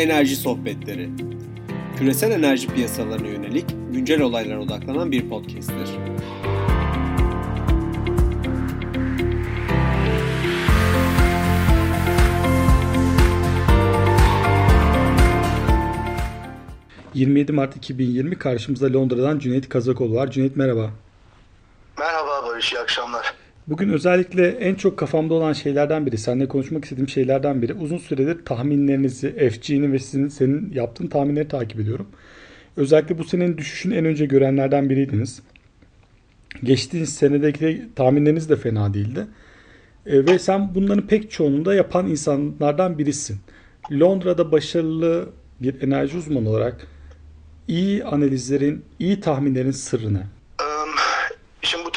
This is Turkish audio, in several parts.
Enerji Sohbetleri Küresel enerji piyasalarına yönelik güncel olaylara odaklanan bir podcast'tir. ...27 Mart 2020 karşımızda Londra'dan Cüneyt Kazakoğlu var. Cüneyt merhaba. Merhaba Barış, iyi akşamlar. Bugün özellikle en çok kafamda olan şeylerden biri, seninle konuşmak istediğim şeylerden biri. Uzun süredir tahminlerinizi, FG'nin ve sizin senin yaptığın tahminleri takip ediyorum. Özellikle bu senenin düşüşün en önce görenlerden biriydiniz. Geçtiğiniz senedeki tahminleriniz de fena değildi. E, ve sen bunların pek çoğunu da yapan insanlardan birisin. Londra'da başarılı bir enerji uzmanı olarak iyi analizlerin, iyi tahminlerin sırrı ne? Şimdi bu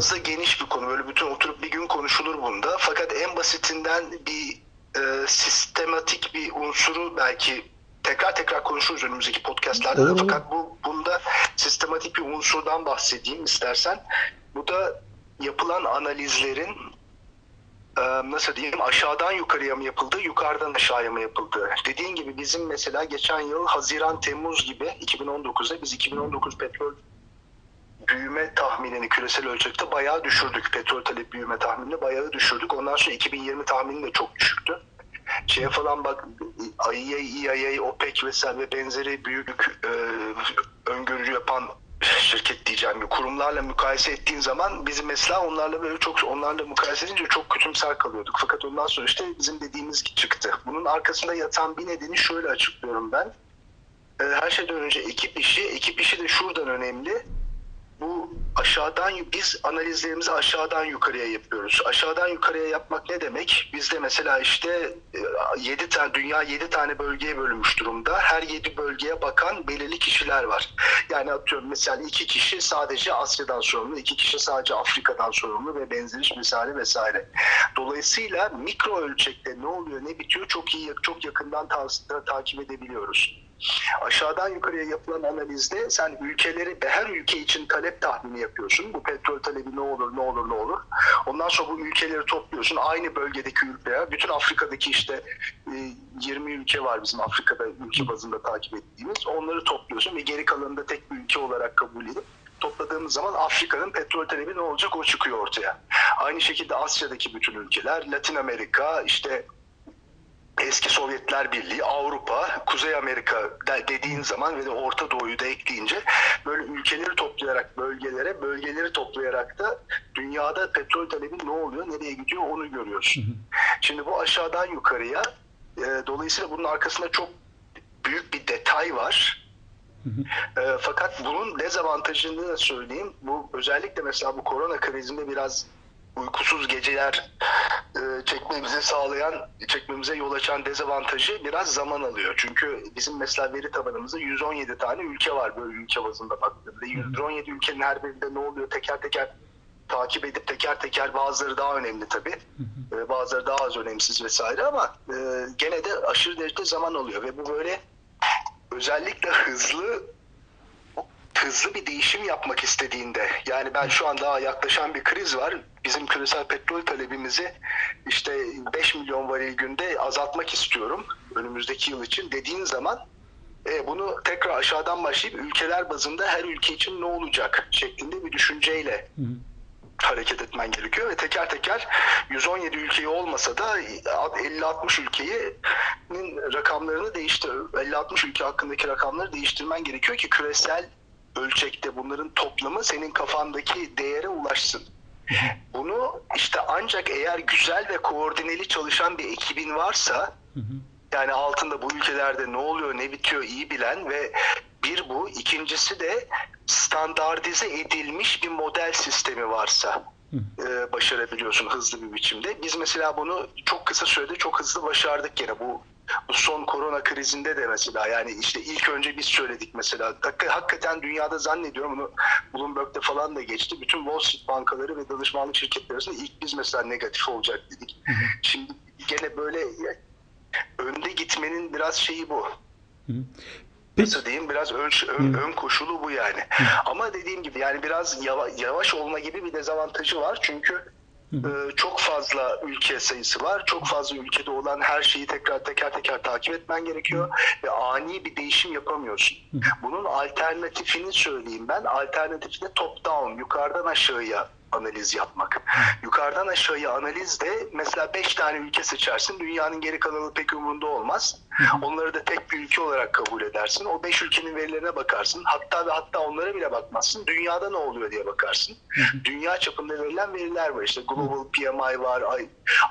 fazla geniş bir konu. Böyle bütün oturup bir gün konuşulur bunda. Fakat en basitinden bir e, sistematik bir unsuru belki tekrar tekrar konuşuruz önümüzdeki podcastlerde. Olur. Fakat bu bunda sistematik bir unsurdan bahsedeyim istersen. Bu da yapılan analizlerin e, nasıl diyeyim aşağıdan yukarıya mı yapıldı, yukarıdan aşağıya mı yapıldı? Dediğin gibi bizim mesela geçen yıl Haziran Temmuz gibi 2019'da biz 2019 petrol büyüme tahminini küresel ölçekte bayağı düşürdük. Petrol talep büyüme tahminini bayağı düşürdük. Ondan sonra 2020 tahmini de çok düşüktü. Şeye falan bak IEA, EIA, OPEC vesaire ve benzeri büyük e, öngörü yapan şirket diyeceğim kurumlarla mukayese ettiğin zaman bizim mesela onlarla böyle çok onlarla mukayese edince çok kötümser kalıyorduk. Fakat ondan sonra işte bizim dediğimiz çıktı. Bunun arkasında yatan bir nedeni şöyle açıklıyorum ben. E, her şeyden önce ekip işi. Ekip işi de şuradan önemli bu aşağıdan biz analizlerimizi aşağıdan yukarıya yapıyoruz. Aşağıdan yukarıya yapmak ne demek? Bizde mesela işte 7 tane dünya 7 tane bölgeye bölünmüş durumda. Her 7 bölgeye bakan belirli kişiler var. Yani atıyorum mesela iki kişi sadece Asya'dan sorumlu, iki kişi sadece Afrika'dan sorumlu ve benzeri vesaire vesaire. Dolayısıyla mikro ölçekte ne oluyor, ne bitiyor çok iyi çok yakından ta- takip edebiliyoruz. Aşağıdan yukarıya yapılan analizde sen ülkeleri her ülke için talep tahmini yapıyorsun. Bu petrol talebi ne olur ne olur ne olur. Ondan sonra bu ülkeleri topluyorsun. Aynı bölgedeki ülkeler. Bütün Afrika'daki işte 20 ülke var bizim Afrika'da ülke bazında takip ettiğimiz. Onları topluyorsun ve geri kalanını da tek bir ülke olarak kabul edip topladığımız zaman Afrika'nın petrol talebi ne olacak o çıkıyor ortaya. Aynı şekilde Asya'daki bütün ülkeler, Latin Amerika, işte eski Sovyetler Birliği, Avrupa, Kuzey Amerika dediğin zaman ve de Orta Doğu'yu da ekleyince böyle ülkeleri toplayarak bölgelere, bölgeleri toplayarak da dünyada petrol talebi ne oluyor, nereye gidiyor onu görüyorsun. Şimdi bu aşağıdan yukarıya e, dolayısıyla bunun arkasında çok büyük bir detay var. E, fakat bunun dezavantajını da söyleyeyim. Bu özellikle mesela bu korona krizinde biraz uykusuz geceler e, çekmemizi sağlayan, çekmemize yol açan dezavantajı biraz zaman alıyor. Çünkü bizim mesela veri tabanımızda 117 tane ülke var böyle ülke bazında baktığımda. 117 ülkenin her birinde ne oluyor teker teker takip edip teker teker bazıları daha önemli tabii. E, bazıları daha az önemsiz vesaire ama e, gene de aşırı derecede zaman alıyor ve bu böyle özellikle hızlı hızlı bir değişim yapmak istediğinde yani ben şu an daha yaklaşan bir kriz var. Bizim küresel petrol talebimizi işte 5 milyon varil günde azaltmak istiyorum önümüzdeki yıl için dediğin zaman e, bunu tekrar aşağıdan başlayıp ülkeler bazında her ülke için ne olacak şeklinde bir düşünceyle hı hı. hareket etmen gerekiyor ve teker teker 117 ülkeyi olmasa da 50-60 ülkenin rakamlarını değiştir 50-60 ülke hakkındaki rakamları değiştirmen gerekiyor ki küresel ölçekte bunların toplamı senin kafandaki değere ulaşsın. Bunu işte ancak eğer güzel ve koordineli çalışan bir ekibin varsa yani altında bu ülkelerde ne oluyor ne bitiyor iyi bilen ve bir bu ikincisi de standartize edilmiş bir model sistemi varsa e, başarabiliyorsun hızlı bir biçimde. Biz mesela bunu çok kısa sürede çok hızlı başardık gene bu bu son korona krizinde de mesela yani işte ilk önce biz söyledik mesela hakikaten dünyada zannediyorum bunu Bloomberg'de falan da geçti. Bütün Wall Street bankaları ve danışmanlık şirketleri arasında ilk biz mesela negatif olacak dedik. Şimdi gene böyle önde gitmenin biraz şeyi bu. Nasıl diyeyim biraz ön, ön, ön koşulu bu yani. Ama dediğim gibi yani biraz yavaş, yavaş olma gibi bir dezavantajı var. Çünkü çok fazla ülke sayısı var. Çok fazla ülkede olan her şeyi tekrar teker teker takip etmen gerekiyor ve ani bir değişim yapamıyorsun. Bunun alternatifini söyleyeyim ben. Alternatifi de top down, yukarıdan aşağıya analiz yapmak. Yukarıdan aşağıya analiz de mesela 5 tane ülke seçersin. Dünyanın geri kalanı pek umurunda olmaz. Onları da tek bir ülke olarak kabul edersin. O 5 ülkenin verilerine bakarsın. Hatta ve hatta onlara bile bakmazsın. Dünyada ne oluyor diye bakarsın. Dünya çapında verilen veriler var. İşte Global PMI var,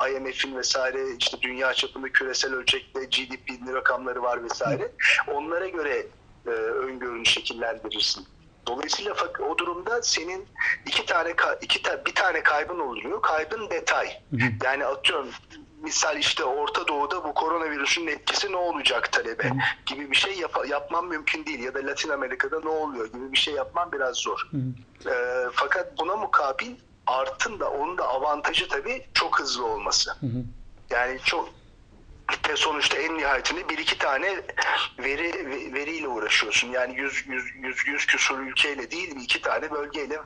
IMF'in vesaire işte dünya çapında küresel ölçekte GDP'nin rakamları var vesaire. Onlara göre e, öngörünü şekillendirirsin. Dolayısıyla o durumda senin iki tane iki ta- bir tane kaybın oluyor. Kaybın detay. Yani atıyorum misal işte Orta Doğu'da bu koronavirüsün etkisi ne olacak talebi gibi bir şey yap- yapman mümkün değil ya da Latin Amerika'da ne oluyor gibi bir şey yapman biraz zor. Ee, fakat buna mukabil artın da onun da avantajı tabii çok hızlı olması. Yani çok sonuçta en nihayetinde bir iki tane veri veriyle uğraşıyorsun. Yani 100 100 100, 100 küsur ülkeyle değil bir iki tane bölgeyle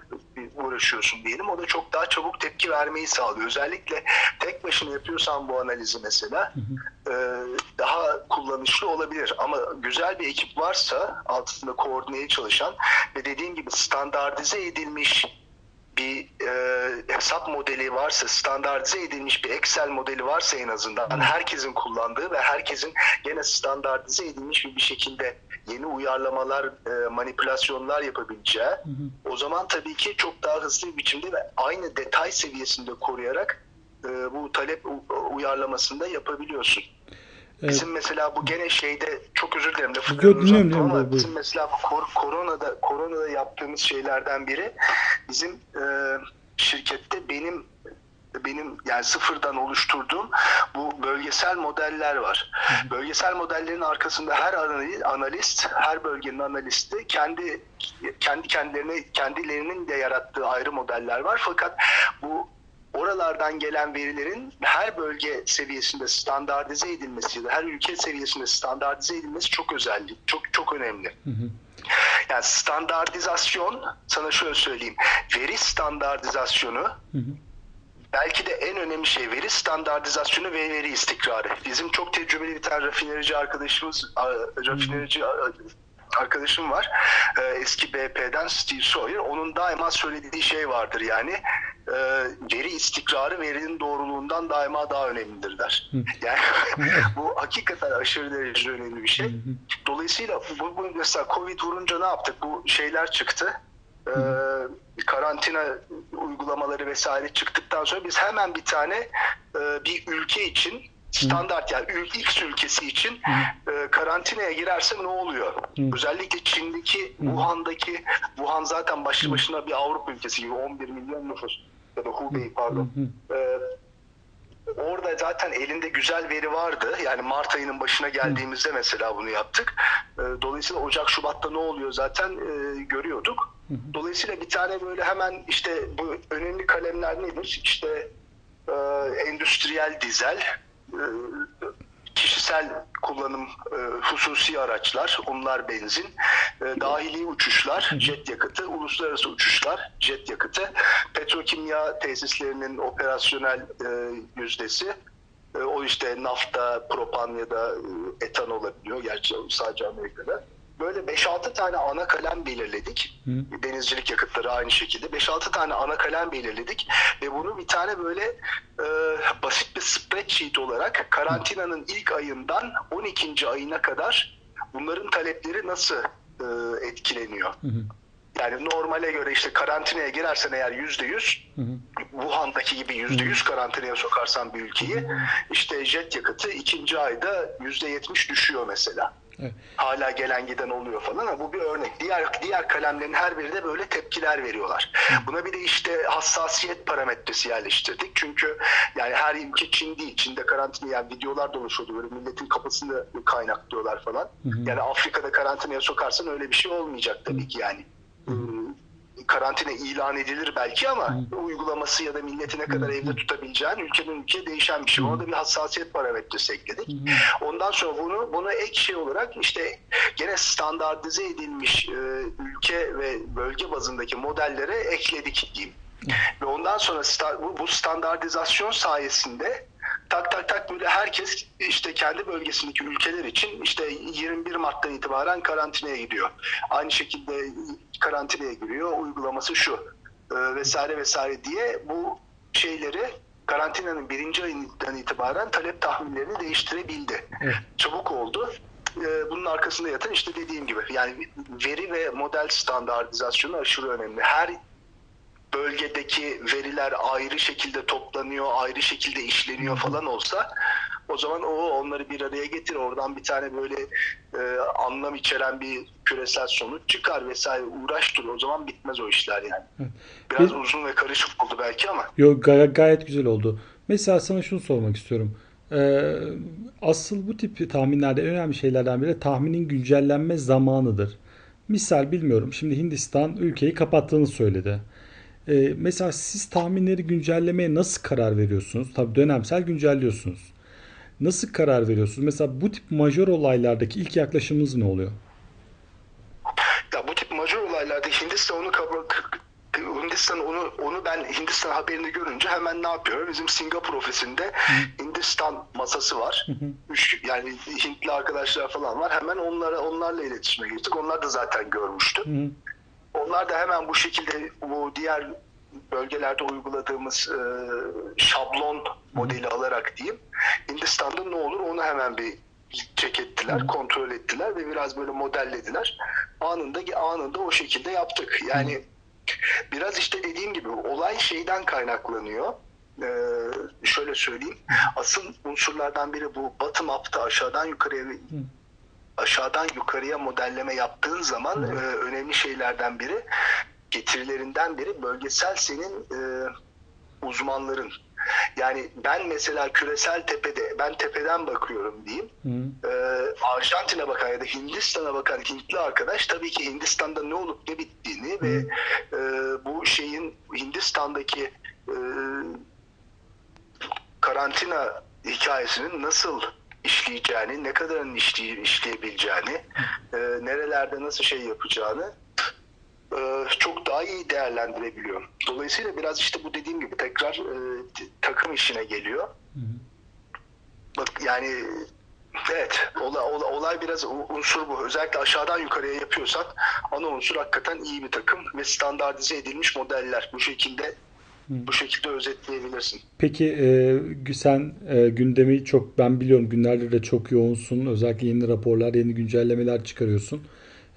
uğraşıyorsun diyelim. O da çok daha çabuk tepki vermeyi sağlıyor. Özellikle tek başına yapıyorsan bu analizi mesela e, daha kullanışlı olabilir. Ama güzel bir ekip varsa altında koordineye çalışan ve dediğim gibi standartize edilmiş bir e, hesap modeli varsa, standartize edilmiş bir Excel modeli varsa en azından herkesin kullandığı ve herkesin gene standartize edilmiş bir, bir şekilde yeni uyarlamalar, e, manipülasyonlar yapabileceği o zaman tabii ki çok daha hızlı bir biçimde ve aynı detay seviyesinde koruyarak e, bu talep uyarlamasında yapabiliyorsun. Bizim mesela bu gene şeyde çok özür dilerim lafı dinliyorum, ama buyur, bizim mesela bu kor- koronada koronada yaptığımız şeylerden biri bizim e, şirkette benim benim yani sıfırdan oluşturduğum bu bölgesel modeller var. Bölgesel modellerin arkasında her anali- analist, her bölgenin analisti kendi kendi kendilerine kendilerinin de yarattığı ayrı modeller var. Fakat bu oralardan gelen verilerin her bölge seviyesinde standartize edilmesi ya da her ülke seviyesinde standartize edilmesi çok özellik, çok çok önemli. Yani standartizasyon, sana şöyle söyleyeyim, veri standartizasyonu belki de en önemli şey veri standartizasyonu ve veri istikrarı. Bizim çok tecrübeli bir tane rafinerici arkadaşımız, rafinerici a- arkadaşım var. Ee, Eski BP'den Steve Sawyer. Onun daima söylediği şey vardır yani e, veri istikrarı verinin doğruluğundan daima daha önemlidir der. Yani bu hakikaten aşırı derecede önemli bir şey. Dolayısıyla bu, bu mesela Covid vurunca ne yaptık? Bu şeyler çıktı. Ee, karantina uygulamaları vesaire çıktıktan sonra biz hemen bir tane e, bir ülke için standart yani X ülkesi için e, karantinaya girerse ne oluyor? Özellikle Çin'deki Wuhan'daki Wuhan zaten başlı başına bir Avrupa ülkesi gibi 11 milyon nüfus ya da Hubei pardon. E, Orada zaten elinde güzel veri vardı. Yani Mart ayının başına geldiğimizde mesela bunu yaptık. E, Dolayısıyla Ocak, Şubat'ta ne oluyor zaten e, görüyorduk. Dolayısıyla bir tane böyle hemen işte bu önemli kalemler nedir? İşte e, endüstriyel dizel, kişisel kullanım e, hususi araçlar, onlar benzin, e, dahili uçuşlar, jet yakıtı, uluslararası uçuşlar, jet yakıtı, petrokimya tesislerinin operasyonel e, yüzdesi, e, o işte nafta, propan ya da e, etan olabiliyor. Gerçi sadece Amerika'da. Böyle 5-6 tane ana kalem belirledik. Denizcilik yakıtları aynı şekilde. 5-6 tane ana kalem belirledik. Ve bunu bir tane böyle e, basit bir spreadsheet olarak karantinanın ilk ayından 12. ayına kadar bunların talepleri nasıl e, etkileniyor? Yani normale göre işte karantinaya girersen eğer yüzde yüz, Wuhan'daki gibi yüzde yüz karantinaya sokarsan bir ülkeyi, işte jet yakıtı ikinci ayda yüzde yetmiş düşüyor mesela. Evet. Hala gelen giden oluyor falan ama bu bir örnek. Diğer diğer kalemlerin her biri de böyle tepkiler veriyorlar. Buna bir de işte hassasiyet parametresi yerleştirdik. Çünkü yani her ülke Çin değil. Çin'de karantina yani videolar dolaşıyordu böyle milletin kafasını kaynaklıyorlar falan. Yani Afrika'da karantinaya sokarsan öyle bir şey olmayacak tabii ki yani. Ee, karantina ilan edilir belki ama uygulaması ya da milleti ne kadar evde tutabileceğin ülkeden ülkeye değişen bir şey. Ona da bir hassasiyet parametresi ekledik. Ondan sonra bunu bunu ek şey olarak işte gene standartize edilmiş e, ülke ve bölge bazındaki modellere ekledik diyeyim. Ve ondan sonra bu standartizasyon sayesinde tak tak tak böyle herkes işte kendi bölgesindeki ülkeler için işte 21 Mart'tan itibaren karantinaya gidiyor. Aynı şekilde karantinaya giriyor. Uygulaması şu e, vesaire vesaire diye bu şeyleri karantinanın birinci ayından itibaren talep tahminlerini değiştirebildi. Evet. Çabuk oldu. E, Bunun arkasında yatan işte dediğim gibi yani veri ve model standartizasyonu aşırı önemli. Her bölgedeki veriler ayrı şekilde toplanıyor, ayrı şekilde işleniyor falan olsa o zaman o onları bir araya getir oradan bir tane böyle e, anlam içeren bir küresel sonuç çıkar vesaire uğraş dur o zaman bitmez o işler yani. Evet. Biraz Bir- uzun ve karışık oldu belki ama. Yo, gay- gayet güzel oldu. Mesela sana şunu sormak istiyorum. Ee, asıl bu tip tahminlerde en önemli şeylerden biri tahminin güncellenme zamanıdır. Misal bilmiyorum. Şimdi Hindistan ülkeyi kapattığını söyledi. Ee, mesela siz tahminleri güncellemeye nasıl karar veriyorsunuz? Tabii dönemsel güncelliyorsunuz. Nasıl karar veriyorsunuz? Mesela bu tip majör olaylardaki ilk yaklaşımınız ne oluyor? Ya bu tip majör olaylarda Hindistan onu Hindistan onu onu ben Hindistan haberini görünce hemen ne yapıyorum? Bizim Singapur ofisinde Hindistan masası var. Üç, yani Hintli arkadaşlar falan var. Hemen onlara onlarla iletişime geçtik. Onlar da zaten görmüştü. Onlar da hemen bu şekilde bu diğer bölgelerde uyguladığımız e, şablon modeli alarak diyeyim Hindistan'da ne olur onu hemen bir check ettiler, kontrol ettiler ve biraz böyle modellediler. Anında anında o şekilde yaptık. Yani biraz işte dediğim gibi olay şeyden kaynaklanıyor. Ee, şöyle söyleyeyim. Asıl unsurlardan biri bu bottom up'ta aşağıdan yukarıya aşağıdan yukarıya modelleme yaptığın zaman e, önemli şeylerden biri getirilerinden biri bölgesel senin e, uzmanların. Yani ben mesela küresel tepede, ben tepeden bakıyorum diyeyim. Hı. E, Arjantin'e bakan ya da Hindistan'a bakan Hintli arkadaş tabii ki Hindistan'da ne olup ne bittiğini ve e, bu şeyin Hindistan'daki e, karantina hikayesinin nasıl işleyeceğini, ne kadarını işley, işleyebileceğini, e, nerelerde nasıl şey yapacağını çok daha iyi değerlendirebiliyor. Dolayısıyla biraz işte bu dediğim gibi tekrar e, takım işine geliyor. Bak yani evet olay, olay, olay biraz unsur bu. Özellikle aşağıdan yukarıya yapıyorsak ana unsur hakikaten iyi bir takım ve standartize edilmiş modeller. Bu şekilde bu şekilde özetleyebilirsin. Peki e, sen e, gündemi çok ben biliyorum günlerdir de çok yoğunsun. Özellikle yeni raporlar, yeni güncellemeler çıkarıyorsun.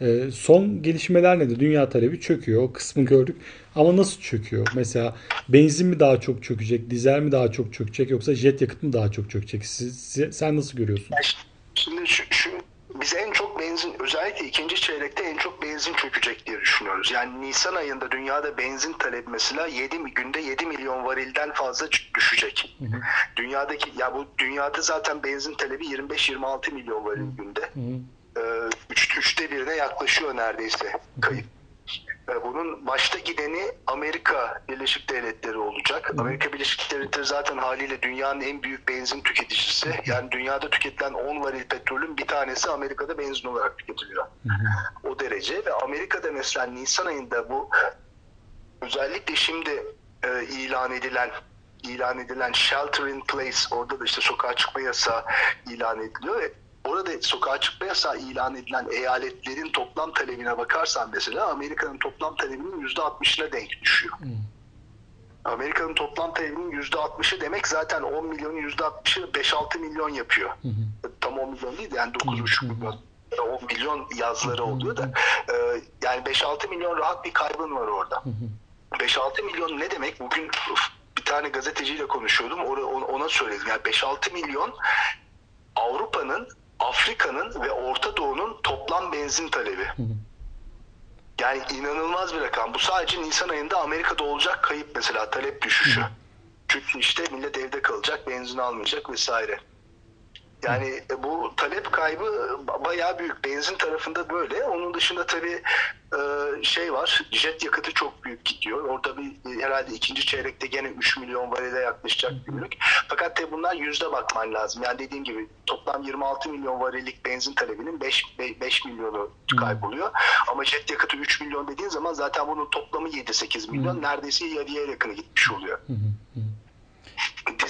E, son gelişmeler nedir? Dünya talebi çöküyor. O kısmı gördük. Ama nasıl çöküyor? Mesela benzin mi daha çok çökecek, dizel mi daha çok çökecek yoksa jet yakıt mı daha çok çökecek? Siz- siz- sen nasıl görüyorsun? Şimdi şu, şu bize en çok benzin özellikle ikinci çeyrekte en çok benzin çökecek diye düşünüyoruz. Yani Nisan ayında dünyada benzin talebi mesela 7 mi- günde 7 milyon varilden fazla düşecek. Dünyadaki ya bu dünyada zaten benzin talebi 25-26 milyon varil günde. Hı hı. Üç, üçte birine yaklaşıyor neredeyse kayıp. Bunun başta gideni Amerika Birleşik Devletleri olacak. Amerika Birleşik Devletleri zaten haliyle dünyanın en büyük benzin tüketicisi. Yani dünyada tüketilen 10 varil petrolün bir tanesi Amerika'da benzin olarak tüketiliyor. O derece ve Amerika'da mesela Nisan ayında bu özellikle şimdi e, ilan edilen ilan edilen shelter in place orada da işte sokağa çıkma yasağı ilan ediliyor orada sokağa çıkma yasağı ilan edilen eyaletlerin toplam talebine bakarsan mesela Amerika'nın toplam talebinin %60'ına denk düşüyor. Amerika'nın toplam talebinin %60'ı demek zaten 10 milyonun %60'ı 5-6 milyon yapıyor. Tam 10 milyon değil de yani 9,5 milyon. 10 milyon yazları oluyor da e, yani 5-6 milyon rahat bir kaybın var orada. 5-6 milyon ne demek? Bugün bir tane gazeteciyle konuşuyordum. Ona söyledim. Yani 5-6 milyon Avrupa'nın, Afrika'nın ve Orta Doğu'nun toplam benzin talebi. Yani inanılmaz bir rakam. Bu sadece Nisan ayında Amerika'da olacak kayıp mesela talep düşüşü. Çünkü işte millet evde kalacak, benzin almayacak vesaire. Yani e, bu talep kaybı bayağı büyük. Benzin tarafında böyle. Onun dışında tabii e, şey var. Jet yakıtı çok büyük gidiyor. Orada bir e, herhalde ikinci çeyrekte gene 3 milyon varile yaklaşacak günlük. Fakat tabii bunlar yüzde bakman lazım. Yani dediğim gibi toplam 26 milyon varillik benzin talebinin 5, 5 milyonu kayboluyor. Ama jet yakıtı 3 milyon dediğin zaman zaten bunun toplamı 7-8 milyon. Neredeyse yarıya yakını gitmiş oluyor.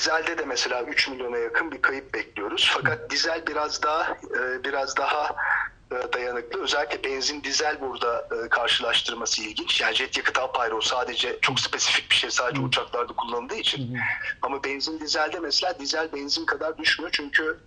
Dizelde de mesela 3 milyona yakın bir kayıp bekliyoruz. Fakat dizel biraz daha e, biraz daha e, dayanıklı. Özellikle benzin dizel burada e, karşılaştırması ilginç. Yani jet yakıtı apayrı o sadece çok spesifik bir şey sadece uçaklarda kullanıldığı için. Ama benzin dizelde mesela dizel benzin kadar düşmüyor çünkü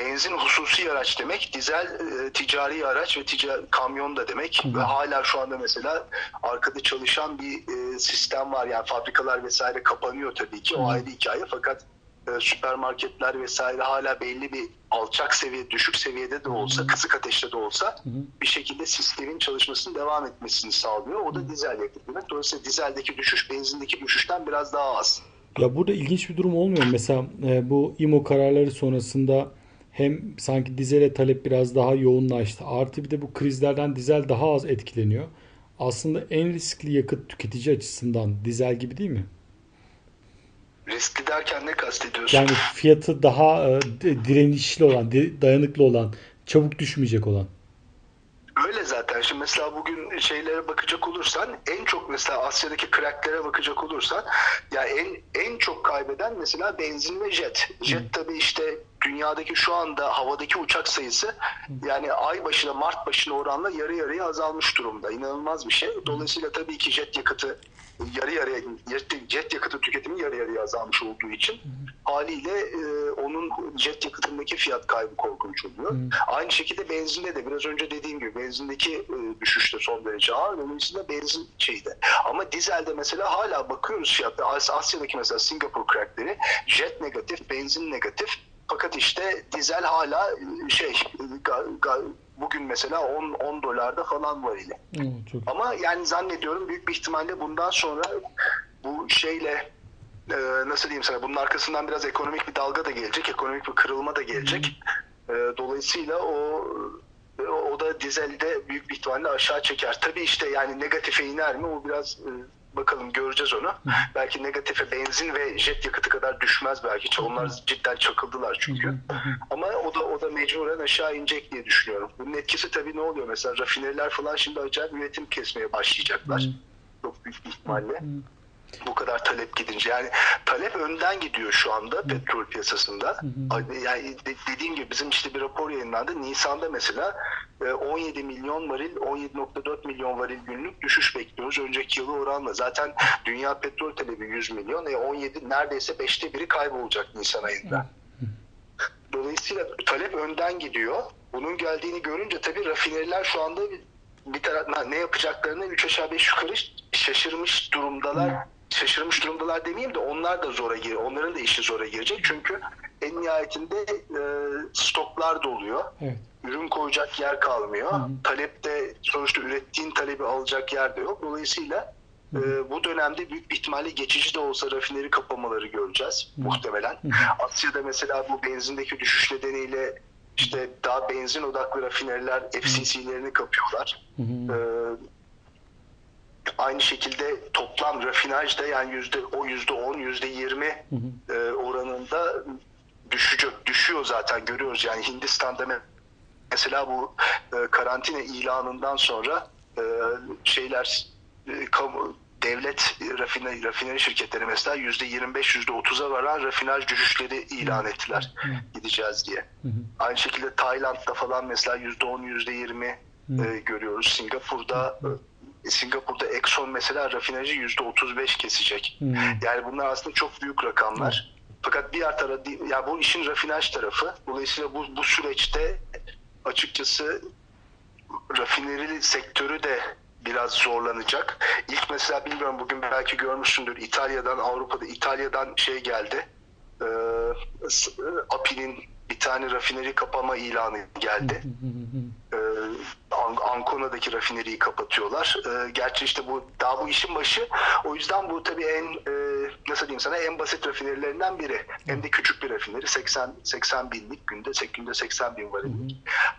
benzin hususi araç demek, dizel e, ticari araç ve ticari kamyon da demek. Ve hala şu anda mesela arkada çalışan bir e, sistem var. Yani fabrikalar vesaire kapanıyor tabii ki. O ayrı hikaye. Fakat e, süpermarketler vesaire hala belli bir alçak seviye, düşük seviyede de olsa, kısık ateşte de olsa bir şekilde sistemin çalışmasının devam etmesini sağlıyor. O da dizel yakıt demek. Dolayısıyla dizeldeki düşüş benzindeki düşüşten biraz daha az. Ya burada ilginç bir durum olmuyor. Mu? Mesela e, bu IMO kararları sonrasında hem sanki dizele talep biraz daha yoğunlaştı. Artı bir de bu krizlerden dizel daha az etkileniyor. Aslında en riskli yakıt tüketici açısından dizel gibi değil mi? Riskli derken ne kastediyorsun? Yani fiyatı daha e, direnişli olan, dayanıklı olan, çabuk düşmeyecek olan. Öyle zaten. Şimdi mesela bugün şeylere bakacak olursan en çok mesela Asya'daki cracklere bakacak olursan ya en en çok kaybeden mesela benzin ve jet. Jet tabii işte dünyadaki şu anda havadaki uçak sayısı yani ay başına Mart başına oranla yarı yarıya azalmış durumda. İnanılmaz bir şey. Dolayısıyla tabii ki jet yakıtı yarı yarıya jet yakıtı tüketimi yarı yarıya azalmış olduğu için haliyle e, onun jet yakıtındaki fiyat kaybı korkunç oluyor. Aynı şekilde benzinde de biraz önce dediğim gibi benzindeki e, düşüş de son derece ağır. Dolayısıyla benzin şeyde. Ama dizelde mesela hala bakıyoruz fiyatta. Asya'daki mesela Singapur crackleri jet negatif, benzin negatif. Fakat işte dizel hala şey bugün mesela 10 10 dolarda falan var ile. çok... Ama yani zannediyorum büyük bir ihtimalle bundan sonra bu şeyle e, nasıl diyeyim sana bunun arkasından biraz ekonomik bir dalga da gelecek, ekonomik bir kırılma da gelecek. E, dolayısıyla o o da dizelde büyük bir ihtimalle aşağı çeker. Tabii işte yani negatife iner mi o biraz e, bakalım göreceğiz onu. Belki negatife benzin ve jet yakıtı kadar düşmez belki. Onlar cidden çakıldılar çünkü. Ama o da o da mecburen aşağı inecek diye düşünüyorum. Bunun etkisi tabii ne oluyor? Mesela rafineriler falan şimdi acayip üretim kesmeye başlayacaklar. Çok büyük ihtimalle. Bu kadar talep gidince yani talep önden gidiyor şu anda petrol piyasasında. Yani dediğim gibi bizim işte bir rapor yayınlandı. Nisan'da mesela 17 milyon varil, 17.4 milyon varil günlük düşüş bekliyoruz önceki yılı oranla. Zaten dünya petrol talebi 100 milyon. E 17 neredeyse 5'te biri kaybolacak Nisan ayında. Dolayısıyla talep önden gidiyor. Bunun geldiğini görünce tabii rafineriler şu anda bir taraf ne yapacaklarını 3 aşağı 5 yukarı şaşırmış durumdalar. Şaşırmış durumdalar demeyeyim de onlar da zora gir. Onların da işi zora girecek. Çünkü en nihayetinde e, stoklar doluyor. Evet. Ürün koyacak yer kalmıyor. Hı hı. Talepte sonuçta ürettiğin talebi alacak yer de yok. Dolayısıyla e, bu dönemde büyük bir ihtimalle geçici de olsa rafineri kapamaları göreceğiz hı. muhtemelen. Asya'da mesela bu benzindeki düşüş nedeniyle işte daha benzin odaklı rafineriler FCC'lerini kapıyorlar. Ee, aynı şekilde toplam rafinajda yani yüzde o yüzde on, yüzde yirmi e, oranında düşüyor, düşüyor zaten görüyoruz. Yani Hindistan'da mesela bu e, karantina ilanından sonra e, şeyler kamu devlet rafineri, rafineri şirketleri mesela yüzde 25 yüzde 30'a varan rafinaj düşüşleri ilan ettiler gideceğiz diye. Aynı şekilde Tayland'da falan mesela yüzde 10 yüzde 20 e, görüyoruz. Singapur'da Singapur'da Exxon mesela rafinajı yüzde 35 kesecek. Yani bunlar aslında çok büyük rakamlar. Fakat diğer tarafı, yani bu işin rafinaj tarafı. Dolayısıyla bu, bu süreçte açıkçası rafineri sektörü de biraz zorlanacak. İlk mesela bilmiyorum bugün belki görmüşsündür İtalya'dan Avrupa'da İtalya'dan şey geldi. E, API'nin bir tane rafineri kapama ilanı geldi. Ancona'daki rafineriyi kapatıyorlar. E, gerçi işte bu daha bu işin başı. O yüzden bu tabii en e, nasıl diyeyim sana en basit rafinerilerinden biri. Hem de küçük bir rafineri 80 80 binlik günde günde 80 bin varil.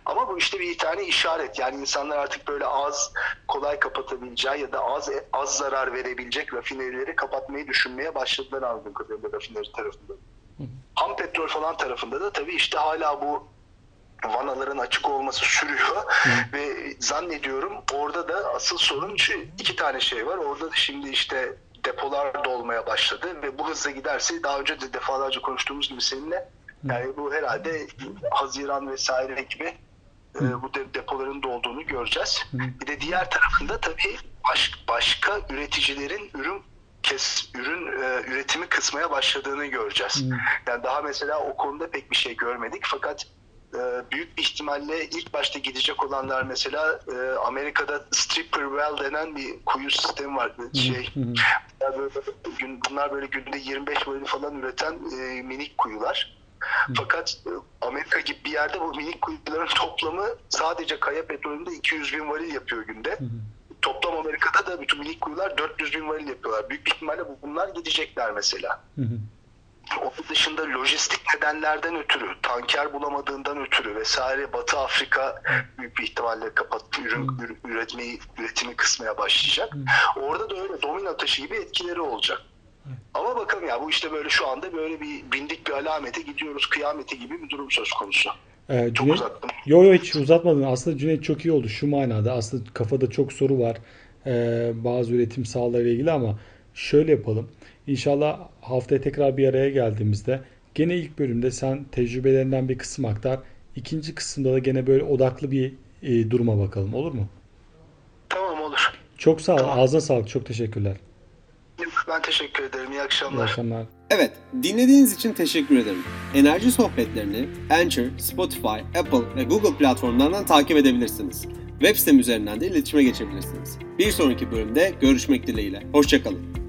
Ama bu işte bir tane işaret. Yani insanlar artık böyle az kolay kapatabileceği ya da az az zarar verebilecek rafinerileri kapatmayı düşünmeye başladılar anladığım kadarıyla rafineri tarafında. Ham petrol falan tarafında da tabii işte hala bu vanaların açık olması sürüyor. Ve zannediyorum orada da asıl sorun şu iki tane şey var. Orada da şimdi işte depolar dolmaya başladı ve bu hızla giderse daha önce de defalarca konuştuğumuz gibi seninle yani bu herhalde Haziran vesaire gibi e, bu de- depoların dolduğunu göreceğiz. Bir de diğer tarafında tabii baş- başka üreticilerin ürün kes ürün e, üretimi kısmaya başladığını göreceğiz. Yani daha mesela o konuda pek bir şey görmedik. Fakat e, büyük bir ihtimalle ilk başta gidecek olanlar mesela e, Amerika'da stripper well denen bir kuyu sistemi var. Şey böyle bunlar böyle günde 25 varil falan üreten e, minik kuyular. Fakat e, Amerika gibi bir yerde bu minik kuyuların toplamı sadece kaya petrolünde 200 bin varil yapıyor günde. Toplam Amerika'da da bütün minik kuyular 400 bin varil yapıyorlar. Büyük bir ihtimalle bu- bunlar gidecekler mesela. Onun dışında lojistik nedenlerden ötürü, tanker bulamadığından ötürü vesaire Batı Afrika büyük bir ihtimalle kapat ürün ür- üretmeyi üretimi kısmaya başlayacak. Orada da öyle domino taşı gibi etkileri olacak. Ama bakalım ya bu işte böyle şu anda böyle bir bindik bir alamete gidiyoruz kıyamete gibi bir durum söz konusu. Ee, Çok Cüneyt- uzattım. Yo yo hiç uzatmadın. Aslında Cüneyt çok iyi oldu şu manada. Aslında kafada çok soru var. Ee, bazı üretim sahalarıyla ilgili ama şöyle yapalım. İnşallah haftaya tekrar bir araya geldiğimizde gene ilk bölümde sen tecrübelerinden bir kısım aktar. İkinci kısımda da gene böyle odaklı bir e, duruma bakalım. Olur mu? Tamam olur. Çok sağ ol. Tamam. Ağzına sağlık. Çok teşekkürler. Ben teşekkür ederim. İyi İyi akşamlar. akşamlar. Evet, dinlediğiniz için teşekkür ederim. Enerji sohbetlerini Anchor, Spotify, Apple ve Google platformlarından takip edebilirsiniz. Web sitem üzerinden de iletişime geçebilirsiniz. Bir sonraki bölümde görüşmek dileğiyle. Hoşçakalın.